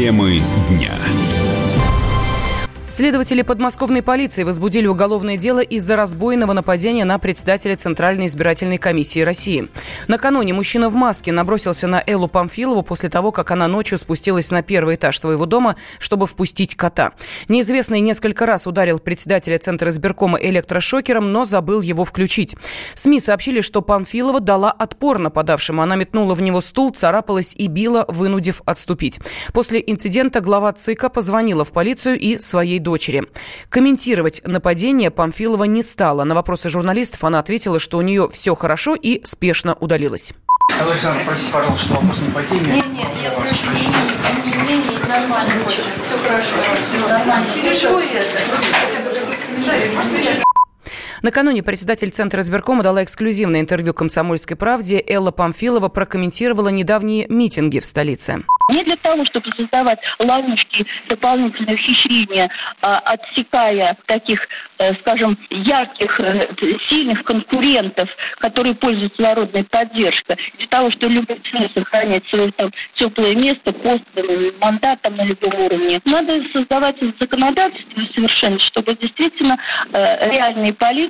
Темы дня. Следователи подмосковной полиции возбудили уголовное дело из-за разбойного нападения на председателя Центральной избирательной комиссии России. Накануне мужчина в маске набросился на Эллу Памфилову после того, как она ночью спустилась на первый этаж своего дома, чтобы впустить кота. Неизвестный несколько раз ударил председателя Центра избиркома электрошокером, но забыл его включить. СМИ сообщили, что Памфилова дала отпор нападавшему. Она метнула в него стул, царапалась и била, вынудив отступить. После инцидента глава ЦИКа позвонила в полицию и своей дочери. Комментировать нападение Памфилова не стала. На вопросы журналистов она ответила, что у нее все хорошо и спешно удалилась. Александр, простите, пожалуйста, что вопрос не по теме. Нет, нет, я прошу извинения, нормально. Все хорошо. Нормально. Решу это. Накануне председатель Центра избиркома дала эксклюзивное интервью «Комсомольской правде». Элла Памфилова прокомментировала недавние митинги в столице. Не для того, чтобы создавать ловушки, дополнительные ухищрения, а, отсекая таких, э, скажем, ярких, э, сильных конкурентов, которые пользуются народной поддержкой, для того, чтобы любой ценой сохранять свое там теплое место, пост, э, мандат там на любом уровне. Надо создавать законодательство совершенно, чтобы действительно реальные политики,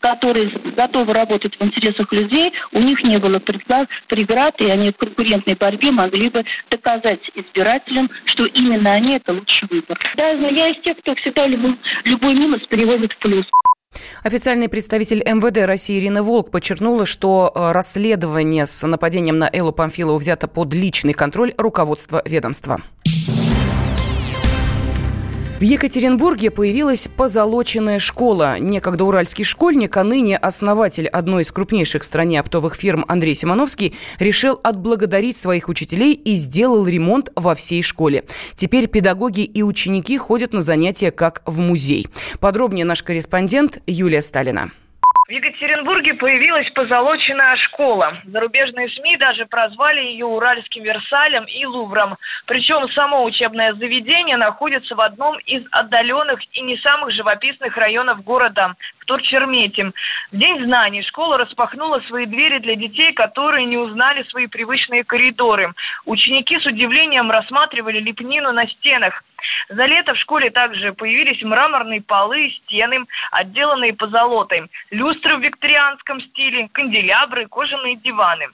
которые готовы работать в интересах людей, у них не было преград, и они в конкурентной борьбе могли бы доказать избирателям, что именно они это лучший выбор. Да, но я из тех, кто всегда любой, любой минус переводит в плюс. Официальный представитель МВД России Ирина Волк подчеркнула, что э, расследование с нападением на Эллу Памфилову взято под личный контроль руководства ведомства. В Екатеринбурге появилась позолоченная школа. Некогда уральский школьник, а ныне основатель одной из крупнейших в стране оптовых фирм Андрей Симоновский решил отблагодарить своих учителей и сделал ремонт во всей школе. Теперь педагоги и ученики ходят на занятия как в музей. Подробнее наш корреспондент Юлия Сталина. В Екатеринбурге появилась позолоченная школа. Зарубежные СМИ даже прозвали ее Уральским Версалем и Лувром. Причем само учебное заведение находится в одном из отдаленных и не самых живописных районов города, в Турчермете. В День знаний школа распахнула свои двери для детей, которые не узнали свои привычные коридоры. Ученики с удивлением рассматривали лепнину на стенах – за лето в школе также появились мраморные полы, стены, отделанные позолотой, люстры в викторианском стиле, канделябры, кожаные диваны.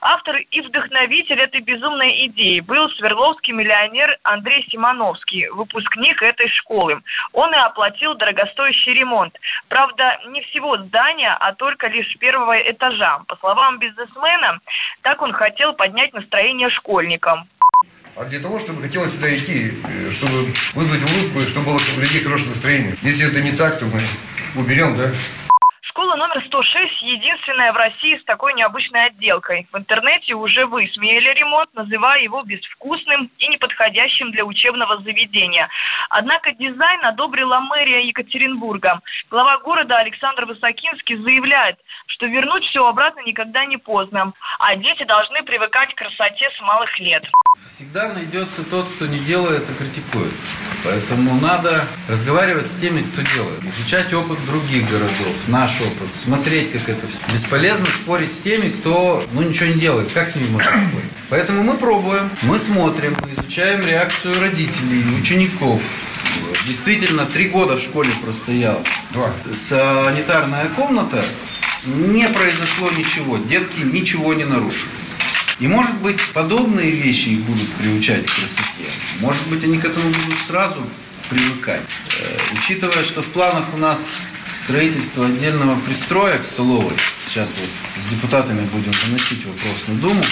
Автор и вдохновитель этой безумной идеи был свердловский миллионер Андрей Симоновский, выпускник этой школы. Он и оплатил дорогостоящий ремонт. Правда, не всего здания, а только лишь первого этажа. По словам бизнесмена, так он хотел поднять настроение школьникам а для того, чтобы хотелось сюда идти, э, чтобы вызвать улыбку, чтобы было у людей хорошее настроение. Если это не так, то мы уберем, да? Школа номер 106 единственная в России с такой необычной отделкой. В интернете уже высмеяли ремонт, называя его безвкусным и неподходящим для учебного заведения. Однако дизайн одобрила мэрия Екатеринбурга. Глава города Александр Высокинский заявляет, что вернуть все обратно никогда не поздно, а дети должны привыкать к красоте с малых лет. Всегда найдется тот, кто не делает, а критикует. Поэтому надо разговаривать с теми, кто делает. Изучать опыт других городов, наш опыт, смотреть, как это все. Бесполезно спорить с теми, кто ну, ничего не делает. Как с ними можно спорить? Поэтому мы пробуем, мы смотрим, мы изучаем реакцию родителей, учеников. Действительно, три года в школе простоял. Два. Санитарная комната, не произошло ничего, детки ничего не нарушили. И может быть подобные вещи их будут приучать к красоте. Может быть они к этому будут сразу привыкать. Э, учитывая, что в планах у нас строительство отдельного пристроя к столовой, сейчас вот с депутатами будем заносить вопрос на Думу,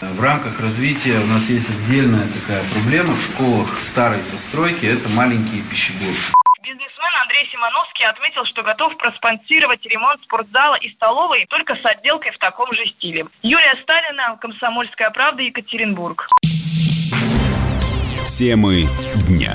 в рамках развития у нас есть отдельная такая проблема в школах старой постройки, это маленькие пищеблоки. Симоновский отметил, что готов проспонсировать ремонт спортзала и столовой только с отделкой в таком же стиле. Юлия Сталина, Комсомольская правда, Екатеринбург. Темы дня.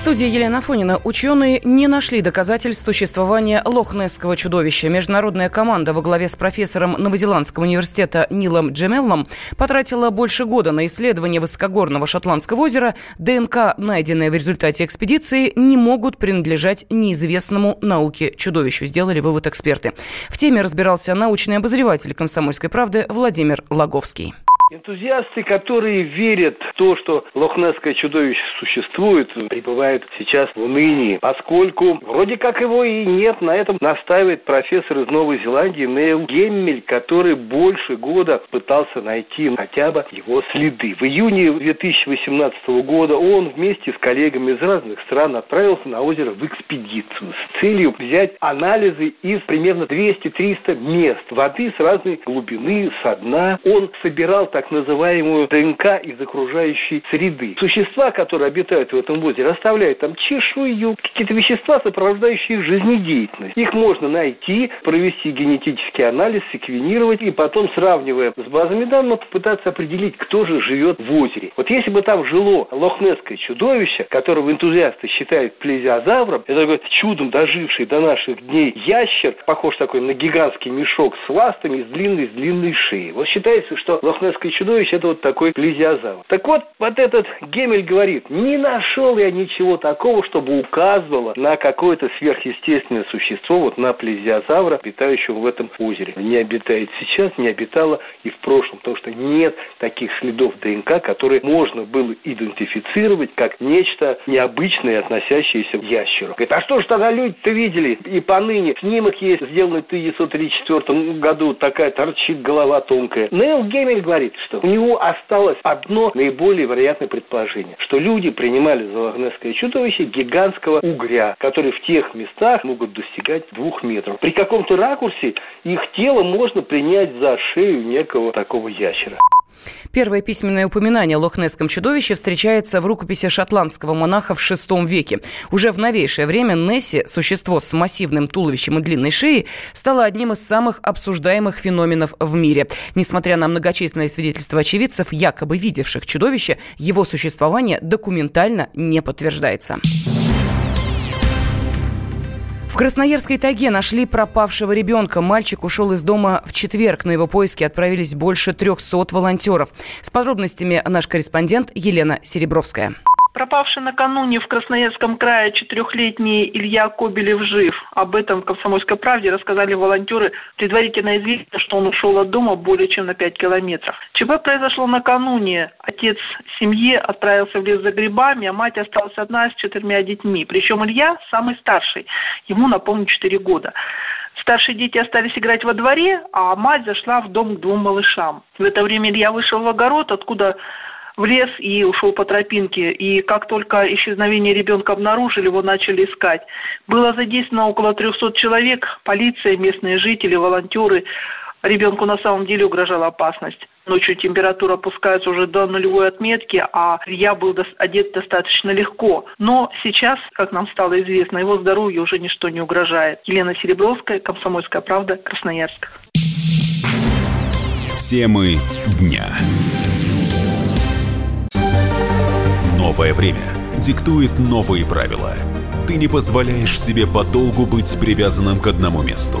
В студии Елена Фонина. Ученые не нашли доказательств существования лохнесского чудовища. Международная команда во главе с профессором Новозеландского университета Нилом Джемеллом потратила больше года на исследование высокогорного Шотландского озера. ДНК, найденная в результате экспедиции, не могут принадлежать неизвестному науке чудовищу, сделали вывод эксперты. В теме разбирался научный обозреватель «Комсомольской правды» Владимир Логовский. Энтузиасты, которые верят в то, что лохнесское чудовище существует, пребывают сейчас в унынии, поскольку вроде как его и нет. На этом настаивает профессор из Новой Зеландии Нейл Геммель, который больше года пытался найти хотя бы его следы. В июне 2018 года он вместе с коллегами из разных стран отправился на озеро в экспедицию с целью взять анализы из примерно 200-300 мест воды с разной глубины, со дна. Он собирал так называемую ДНК из окружающей среды. Существа, которые обитают в этом озере, оставляют там чешую, какие-то вещества, сопровождающие жизнедеятельность. Их можно найти, провести генетический анализ, секвенировать и потом, сравнивая с базами данных, попытаться определить, кто же живет в озере. Вот если бы там жило лохнесское чудовище, которого энтузиасты считают плезиозавром, это такой чудом доживший до наших дней ящер, похож такой на гигантский мешок с ластами, с длинной, с длинной шеей. Вот считается, что лохнесское и чудовище – это вот такой плезиозавр. Так вот, вот этот Гемель говорит, не нашел я ничего такого, чтобы указывало на какое-то сверхъестественное существо, вот на плезиозавра, обитающего в этом озере. Не обитает сейчас, не обитало и в прошлом, потому что нет таких следов ДНК, которые можно было идентифицировать как нечто необычное, относящееся к ящеру. Говорит, а что же тогда люди-то видели? И поныне снимок есть, сделанный в 1934 году, такая торчит голова тонкая. Нейл Гемель говорит, что у него осталось одно наиболее вероятное предположение, что люди принимали за лохнесское чудовище гигантского угря, который в тех местах могут достигать двух метров. При каком-то ракурсе их тело можно принять за шею некого такого ящера. Первое письменное упоминание о лохнесском чудовище встречается в рукописи шотландского монаха в VI веке. Уже в новейшее время Несси, существо с массивным туловищем и длинной шеей, стало одним из самых обсуждаемых феноменов в мире. Несмотря на многочисленные свидетельства очевидцев, якобы видевших чудовище, его существование документально не подтверждается. Красноярской тайге нашли пропавшего ребенка. Мальчик ушел из дома в четверг. На его поиски отправились больше 300 волонтеров. С подробностями наш корреспондент Елена Серебровская. Пропавший накануне в Красноярском крае четырехлетний Илья Кобелев жив. Об этом в «Комсомольской правде» рассказали волонтеры. Предварительно известно, что он ушел от дома более чем на 5 километров. ЧП произошло накануне. Отец семьи отправился в лес за грибами, а мать осталась одна с четырьмя детьми. Причем Илья самый старший. Ему, напомню, 4 года. Старшие дети остались играть во дворе, а мать зашла в дом к двум малышам. В это время Илья вышел в огород, откуда в лес и ушел по тропинке. И как только исчезновение ребенка обнаружили, его начали искать. Было задействовано около 300 человек, полиция, местные жители, волонтеры. Ребенку на самом деле угрожала опасность. Ночью температура опускается уже до нулевой отметки, а я был одет достаточно легко. Но сейчас, как нам стало известно, его здоровью уже ничто не угрожает. Елена Серебровская, Комсомольская правда, Красноярск. Темы дня. Новое время диктует новые правила. Ты не позволяешь себе подолгу быть привязанным к одному месту.